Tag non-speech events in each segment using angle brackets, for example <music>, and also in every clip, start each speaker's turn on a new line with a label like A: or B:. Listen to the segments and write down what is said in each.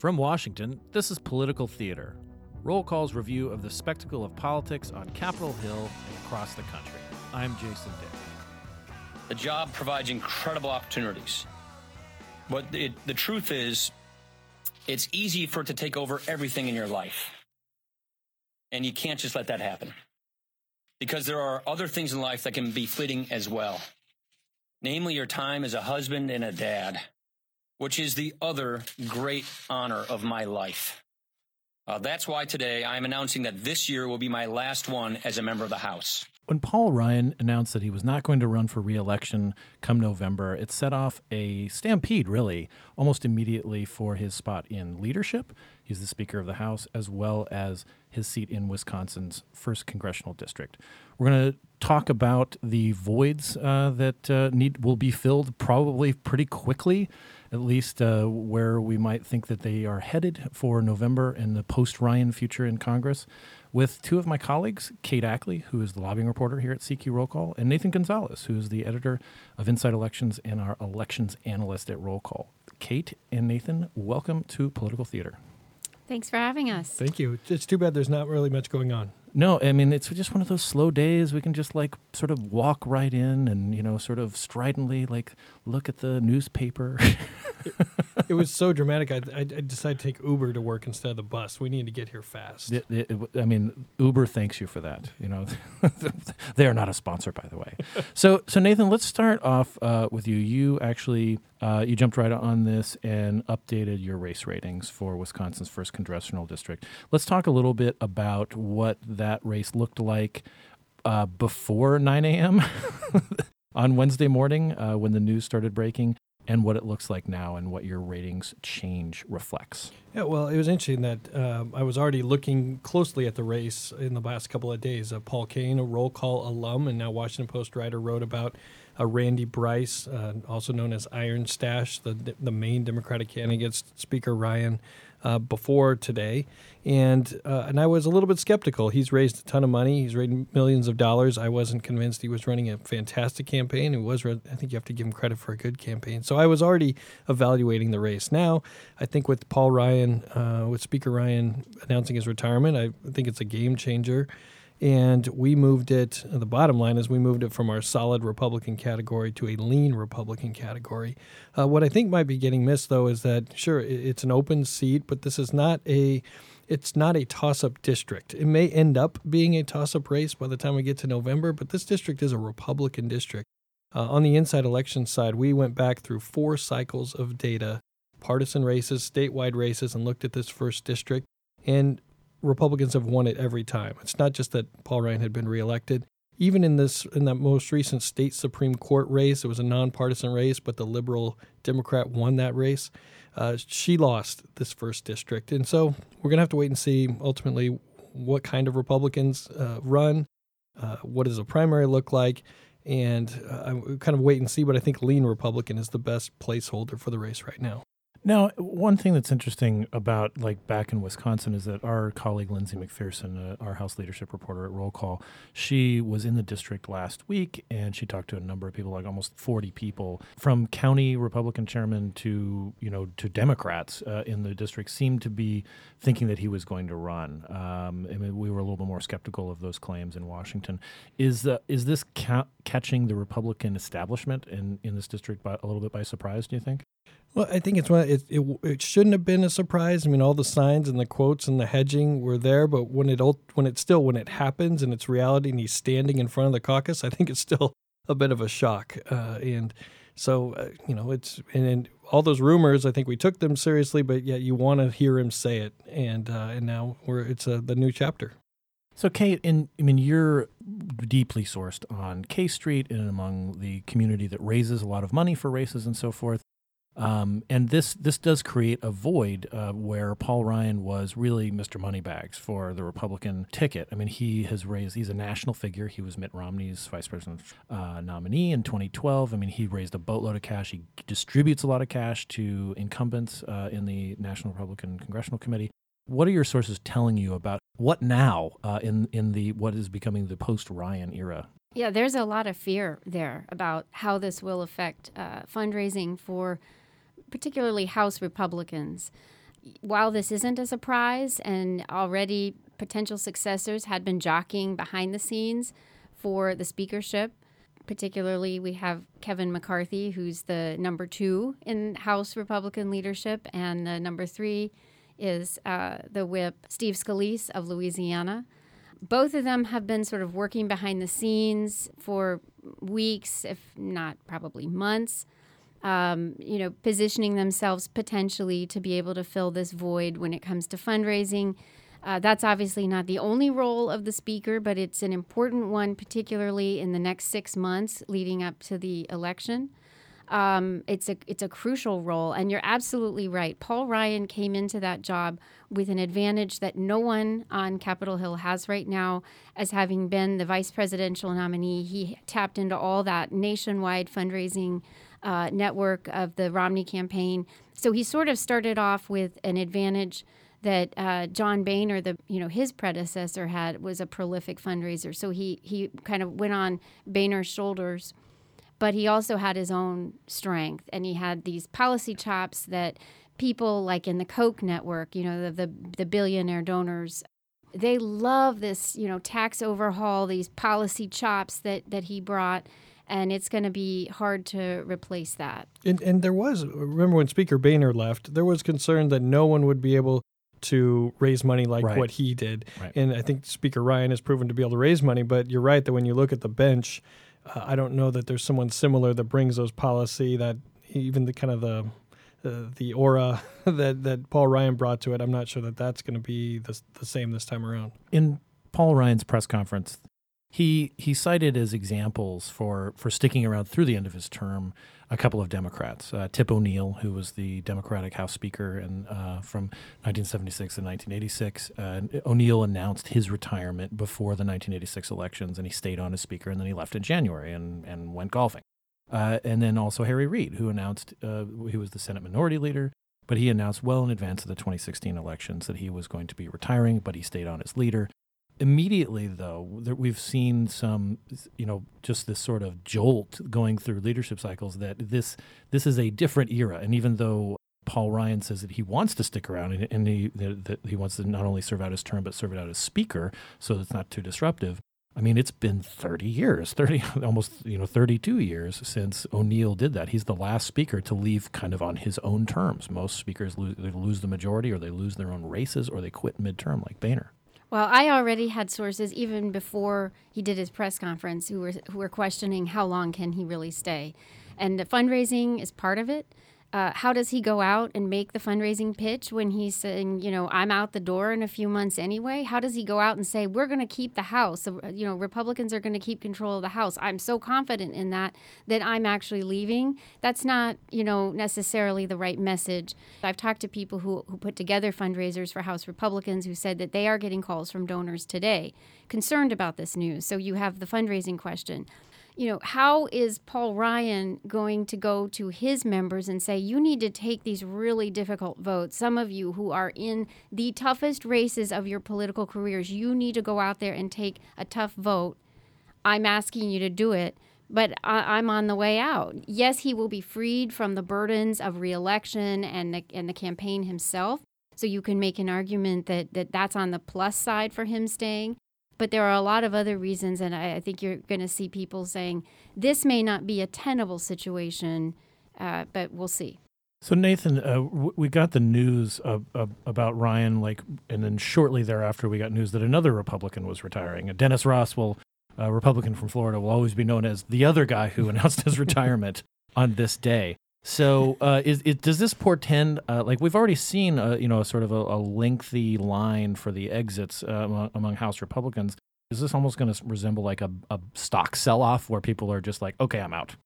A: From Washington, this is Political Theater, Roll Call's review of the spectacle of politics on Capitol Hill and across the country. I'm Jason Dick.
B: The job provides incredible opportunities. But it, the truth is, it's easy for it to take over everything in your life. And you can't just let that happen. Because there are other things in life that can be fleeting as well. Namely, your time as a husband and a dad, which is the other great honor of my life. Uh, that's why today I am announcing that this year will be my last one as a member of the House.
A: When Paul Ryan announced that he was not going to run for reelection come November, it set off a stampede, really, almost immediately for his spot in leadership. He's the Speaker of the House, as well as his seat in Wisconsin's first congressional district. We're going to talk about the voids uh, that uh, need will be filled probably pretty quickly, at least uh, where we might think that they are headed for November and the post Ryan future in Congress with two of my colleagues, Kate Ackley, who is the lobbying reporter here at CQ Roll Call, and Nathan Gonzales, who is the editor of Inside Elections and our elections analyst at Roll Call. Kate and Nathan, welcome to Political Theater.
C: Thanks for having us.
D: Thank you. It's too bad there's not really much going on.
A: No, I mean it's just one of those slow days. We can just like sort of walk right in and you know sort of stridently like look at the newspaper. <laughs>
D: it was so dramatic. I, I, decided to take Uber to work instead of the bus. We need to get here fast.
A: It, it, I mean, Uber thanks you for that. You know, <laughs> they are not a sponsor, by the way. <laughs> so, so Nathan, let's start off uh, with you. You actually uh, you jumped right on this and updated your race ratings for Wisconsin's first congressional district. Let's talk a little bit about what that race looked like uh, before 9 a.m. <laughs> on Wednesday morning uh, when the news started breaking and what it looks like now and what your ratings change reflects.
D: Yeah, well, it was interesting that um, I was already looking closely at the race in the last couple of days. Uh, Paul Kane, a roll call alum and now Washington Post writer, wrote about uh, Randy Bryce, uh, also known as IronStache, the the main Democratic candidate, against Speaker Ryan, uh, before today, and uh, and I was a little bit skeptical. He's raised a ton of money. He's raised millions of dollars. I wasn't convinced he was running a fantastic campaign. It was. I think you have to give him credit for a good campaign. So I was already evaluating the race. Now I think with Paul Ryan, uh, with Speaker Ryan announcing his retirement, I think it's a game changer and we moved it the bottom line is we moved it from our solid republican category to a lean republican category. Uh, what i think might be getting missed though is that sure it's an open seat but this is not a it's not a toss-up district. It may end up being a toss-up race by the time we get to november but this district is a republican district. Uh, on the inside election side we went back through four cycles of data partisan races statewide races and looked at this first district. And Republicans have won it every time. It's not just that Paul Ryan had been reelected. Even in this, in that most recent state Supreme Court race, it was a nonpartisan race, but the liberal Democrat won that race. Uh, she lost this first district, and so we're gonna have to wait and see ultimately what kind of Republicans uh, run, uh, what does a primary look like, and uh, kind of wait and see. But I think lean Republican is the best placeholder for the race right now.
A: Now, one thing that's interesting about like back in Wisconsin is that our colleague Lindsey McPherson, uh, our House leadership reporter at Roll Call, she was in the district last week and she talked to a number of people, like almost forty people, from county Republican chairman to you know to Democrats uh, in the district, seemed to be thinking that he was going to run. Um, I mean, we were a little bit more skeptical of those claims in Washington. Is is this ca- catching the Republican establishment in in this district by, a little bit by surprise? Do you think?
D: Well, I think it's one. It, it, it shouldn't have been a surprise. I mean, all the signs and the quotes and the hedging were there, but when it when it still when it happens and it's reality, and he's standing in front of the caucus, I think it's still a bit of a shock. Uh, and so, uh, you know, it's and, and, all those rumors. I think we took them seriously, but yet you want to hear him say it, and uh, and now we're it's a, the new chapter.
A: So, Kate, in, I mean, you're deeply sourced on K Street and among the community that raises a lot of money for races and so forth. Um, and this this does create a void uh, where Paul Ryan was really Mr. Moneybags for the Republican ticket. I mean, he has raised. He's a national figure. He was Mitt Romney's vice president uh, nominee in 2012. I mean, he raised a boatload of cash. He distributes a lot of cash to incumbents uh, in the National Republican Congressional Committee. What are your sources telling you about what now uh, in in the what is becoming the post Ryan era?
C: Yeah, there's a lot of fear there about how this will affect uh, fundraising for particularly House Republicans. while this isn't a surprise, and already potential successors had been jockeying behind the scenes for the speakership, particularly we have Kevin McCarthy, who's the number two in House Republican leadership, and the number three is uh, the whip Steve Scalise of Louisiana. Both of them have been sort of working behind the scenes for weeks, if not probably months, um, you know, positioning themselves potentially to be able to fill this void when it comes to fundraising. Uh, that's obviously not the only role of the speaker, but it's an important one, particularly in the next six months leading up to the election. Um, it's a it's a crucial role, and you're absolutely right. Paul Ryan came into that job with an advantage that no one on Capitol Hill has right now, as having been the vice presidential nominee. He tapped into all that nationwide fundraising uh, network of the Romney campaign, so he sort of started off with an advantage that uh, John Boehner, the you know his predecessor, had was a prolific fundraiser. So he he kind of went on Boehner's shoulders, but he also had his own strength, and he had these policy chops that people like in the Koch network, you know, the the, the billionaire donors. They love this, you know, tax overhaul, these policy chops that that he brought and it's going to be hard to replace that.
D: And, and there was, remember when Speaker Boehner left, there was concern that no one would be able to raise money like
A: Right.
D: what he did.
A: Right.
D: And I think Speaker Ryan has proven to be able to raise money, but you're right that when you look at the bench, uh, I don't know that there's someone similar that brings those policy that even the kind of the uh, the aura <laughs> that, that Paul Ryan brought to it, I'm not sure that that's going to be the, the same this time around.
A: in Paul Ryan's press conference, he he cited as examples for for sticking around through the end of his term a couple of Democrats, uh, Tip O'Neill, who was the Democratic House Speaker and uh, from 1976 and 1986. Uh, O'Neill announced his retirement before the 1986 elections, and he stayed on as Speaker, and then he left in January and and went golfing. Uh, and then also Harry Reid, who announced uh, he was the Senate Minority Leader, but he announced well in advance of the 2016 elections that he was going to be retiring, but he stayed on as leader immediately though there, we've seen some you know just this sort of jolt going through leadership cycles that this this is a different era. And even though Paul Ryan says that he wants to stick around and, and he that, that he wants to not only serve out his term but serve it out as speaker so it's not too disruptive I mean it's been 30 years 30 <laughs> almost you know 32 years since O'Neill did that. He's the last speaker to leave kind of on his own terms. Most speakers lose, lose the majority or they lose their own races or they quit midterm like Boehner
C: Well, I already had sources even before he did his press conference who were who were questioning how long can he really stay, and fundraising is part of it. Uh, how does he go out and make the fundraising pitch when he's saying, you know, I'm out the door in a few months anyway? How does he go out and say, we're going to keep the House? You know, Republicans are going to keep control of the House. I'm so confident in that that I'm actually leaving. That's not, you know, necessarily the right message. I've talked to people who, who put together fundraisers for House Republicans who said that they are getting calls from donors today concerned about this news. So you have the fundraising question you know, how is Paul Ryan going to go to his members and say, you need to take these really difficult votes? Some of you who are in the toughest races of your political careers, you need to go out there and take a tough vote. I'm asking you to do it, but I, I'm on the way out. Yes, he will be freed from the burdens of reelection and the, and the campaign himself. So you can make an argument that, that that's on the plus side for him staying but there are a lot of other reasons, and I, I think you're going to see people saying this may not be a tenable situation, uh, but we'll see.
A: So Nathan, uh, w- we got the news of, of, about Ryan, like, and then shortly thereafter, we got news that another Republican was retiring. Uh, Dennis Ross will, a Republican from Florida, will always be known as the other guy who <laughs> announced his retirement on this day. So, uh, is, is does this portend uh, like we've already seen, uh, you know, sort of a, a lengthy line for the exits uh, among, among House Republicans? Is this almost going to resemble like a, a stock sell off where people are just like, okay, I'm out?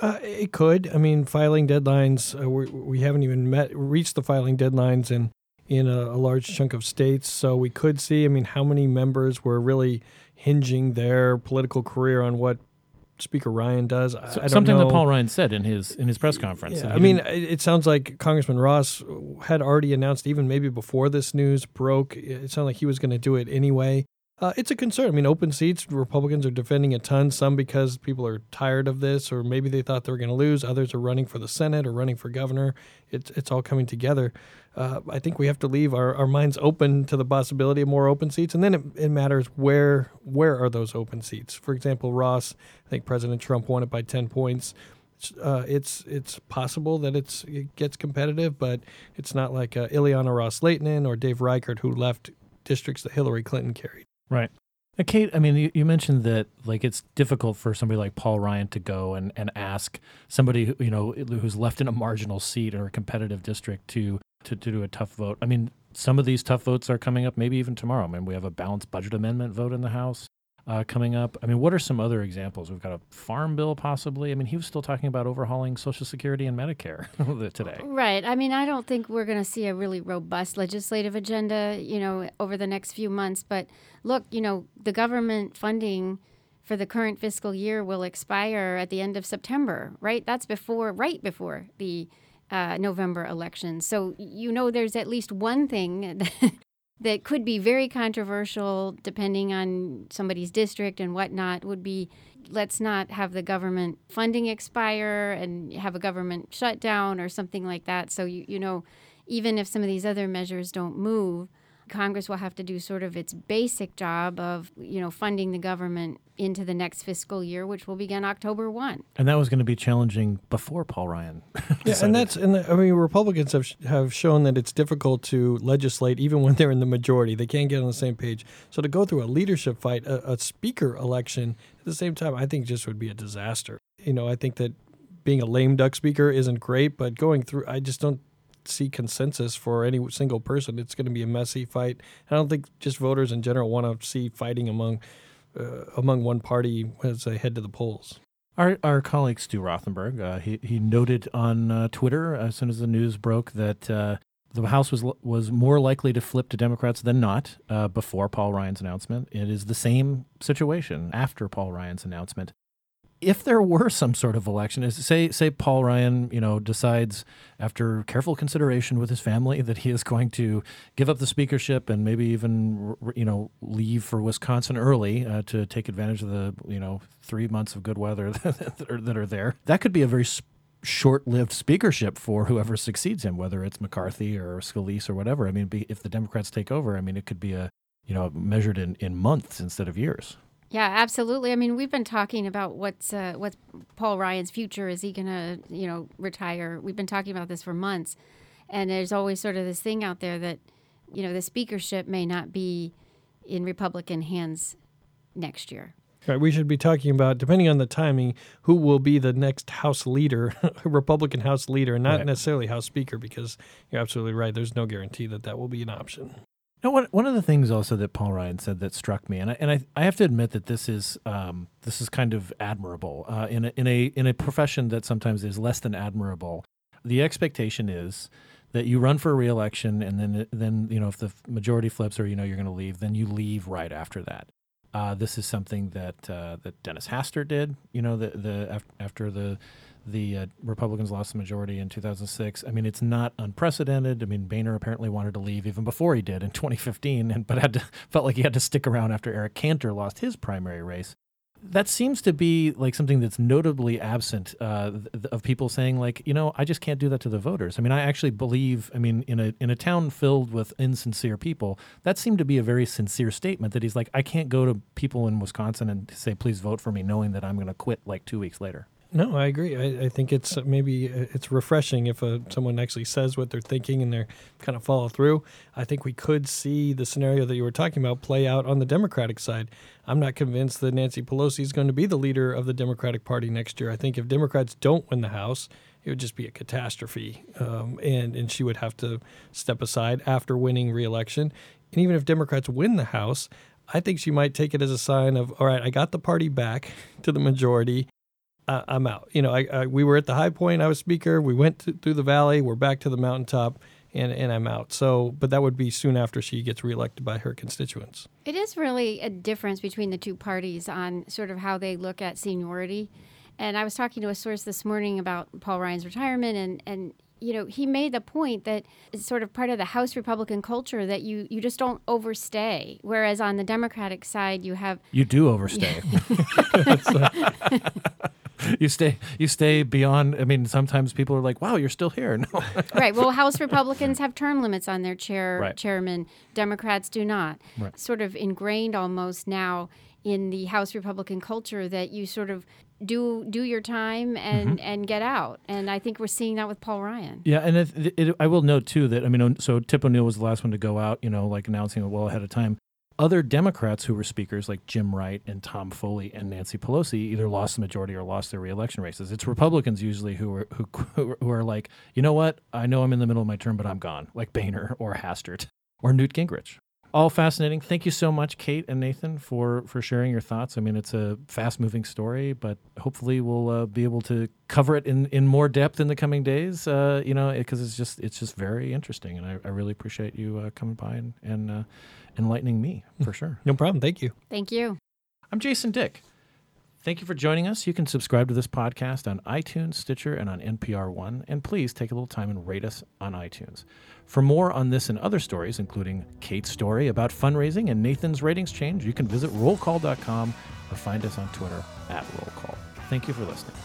D: Uh, it could. I mean, filing deadlines. Uh, we're, we haven't even met reached the filing deadlines in in a, a large chunk of states. So we could see. I mean, how many members were really hinging their political career on what Speaker Ryan does? I, I don't
A: Something
D: know.
A: that Paul Ryan said in his in his press conference.
D: Yeah, I mean, it, it sounds like Congressman Ross had already announced, even maybe before this news broke, it sounded like he was going to do it anyway. Uh, it's a concern. I mean, open seats, Republicans are defending a ton, some because people are tired of this, or maybe they thought they were going to lose. Others are running for the Senate or running for governor. It's, it's all coming together. Uh, I think we have to leave our, our minds open to the possibility of more open seats. And then it, it matters where where are those open seats. For example, Ross, I think President Trump won it by 10 points. Uh, it's it's possible that it's it gets competitive, but it's not like uh, Ileana Ros-Lehtinen or Dave Reichert who left districts that Hillary Clinton carried.
A: Right. And Kate, I mean, you, you, mentioned that like it's difficult for somebody like Paul Ryan to go and, and ask somebody who, you know who's left in a marginal seat or a competitive district to, to to do a tough vote. I mean, some of these tough votes are coming up, maybe even tomorrow. I mean, we have a balanced budget amendment vote in the House uh, coming up. I mean, what are some other examples? We've got a farm bill, possibly. I mean, he was still talking about overhauling Social Security and Medicare <laughs> today.
C: Right. I mean, I don't think we're going to see a really robust legislative agenda, you know, over the next few months. But look, you know, the government funding for the current fiscal year will expire at the end of September, right? That's before, right before the uh, November election. So you know, there's at least one thing <laughs> that could be very controversial depending on somebody's district and whatnot would be let's not have the government funding expire and have a government shutdown or something like that. So, you, you know, even if some of these other measures don't move, Congress will have to do sort of its basic job of, you know, funding the government into the next fiscal year, which will begin October 1.
A: And that was going to be challenging before Paul Ryan. <laughs>
D: yeah, and that's, and I mean, Republicans have, have shown that it's difficult to legislate even when they're in the majority. They can't get on the same page. So to go through a leadership fight, a, a speaker election at the same time, I think just would be a disaster. You know, I think that being a lame duck speaker isn't great, but going through, I just don't see consensus for any single person. It's going to be a messy fight. I don't think just voters in general want to see fighting among uh, among one party as they head to the polls.
A: Our, our colleague Stu Rothenberg, uh, he, he noted on uh, Twitter as soon as the news broke that uh, the House was was more likely to flip to Democrats than not uh, before Paul Ryan's announcement. It is the same situation after Paul Ryan's announcement if there were some sort of election, is say say Paul Ryan, you know, decides after careful consideration with his family that he is going to give up the speakership and maybe even you know leave for Wisconsin early uh, to take advantage of the you know three months of good weather <laughs> that, are, that are there. That could be a very short-lived speakership for whoever succeeds him, whether it's McCarthy or Scalise or whatever. I mean, if the Democrats take over, I mean, it could be a you know measured in in months instead of years.
C: Yeah, absolutely. I mean, we've been talking about what's uh, what's Paul Ryan's future. Is he going to, you know, retire? We've been talking about this for months, and there's always sort of this thing out there that, you know, the speakership may not be in Republican hands next year.
D: Right, we should be talking about, depending on the timing, who will be the next House leader, <laughs> Republican House leader, and not right. necessarily House Speaker, because you're absolutely right. There's no guarantee that that will be an option.
A: No, one one of the things also that Paul Ryan said that struck me, and I and I, I have to admit that this is um, this is kind of admirable uh, in a, in a in a profession that sometimes is less than admirable. The expectation is that you run for reelection, and then then you know if the majority flips or you know you're going to leave, then you leave right after that. Uh, this is something that uh, that Dennis Hastert did. You know the the after the the uh, Republicans lost the majority in 2006. I mean, it's not unprecedented. I mean, Boehner apparently wanted to leave even before he did in <laughs> 2015, and but had to, <laughs> felt like he had to stick around after Eric Cantor lost his primary race. That seems to be like something that's notably absent uh, of people saying like, you know, I just can't do that to the voters. I mean, I actually believe. I mean, in a in a town filled with insincere people, that seemed to be a very sincere statement. That he's like, I can't go to people in Wisconsin and say, please vote for me, knowing that I'm going to quit like two weeks later.
D: No, I agree. I, I, think it's maybe uh, it's refreshing if uh, someone actually says what they're thinking and they're kind of follow through. I think we could see the scenario that you were talking about play out on the Democratic side. I'm not convinced that Nancy Pelosi is going to be the leader of the Democratic Party next year. I think if Democrats don't win the House, it would just be a catastrophe, um, and and she would have to step aside after winning reelection. And even if Democrats win the House, I think she might take it as a sign of, all right, I got the party back <laughs> to the majority uh, I'm out. You know, I, I, we were at the high point. I was speaker. We went to, through the valley. We're back to the mountaintop, and and I'm out. So, but that would be soon after she gets reelected by her constituents.
C: It is really a difference between the two parties on sort of how they look at seniority. And I was talking to a source this morning about Paul Ryan's retirement, and and you know, he made the point that it's sort of part of the House Republican culture that you you just don't overstay. Whereas on the Democratic side, you have
A: You do overstay. <laughs> <laughs> <laughs> you stay you stay beyond I mean sometimes people are like, "Wow, you're still here." <laughs> No.
C: right. Well, House Republicans have term limits on their chair
A: Right.
C: chairman. Democrats do not.
A: Right.
C: Sort of ingrained almost now in the House Republican culture that you sort of do do your time and mm-hmm. and get out. And I think we're seeing that with Paul Ryan.
A: Yeah, and it, it, I will note too that I mean, so Tip O'Neill was the last one to go out, you know, like announcing it well ahead of time. Other Democrats who were speakers, like Jim Wright and Tom Foley and Nancy Pelosi, either lost the majority or lost their reelection races. It's Republicans usually who are who <laughs> who are like, you know what? I know I'm in the middle of my term, but I'm gone, like Boehner <laughs> or Hastert or Newt Gingrich. All fascinating. Thank you so much, Kate and Nathan, for for sharing your thoughts. I mean, it's a fast moving story, but hopefully we'll uh, be able to cover it in, in more depth in the coming days. Uh, you know, because it's just it's just very interesting, and I, I really appreciate you uh, coming by and, and uh, enlightening me for <laughs> sure.
D: No problem. Thank you.
C: Thank you.
A: I'm Jason Dick. Thank you for joining us. You can subscribe to this podcast on iTunes, Stitcher, and on NPR One. And please take a little time and rate us on iTunes. For more on this and other stories, including Kate's story about fundraising and Nathan's ratings change, you can visit rollcall.com or find us on Twitter at rollcall. Thank you for listening.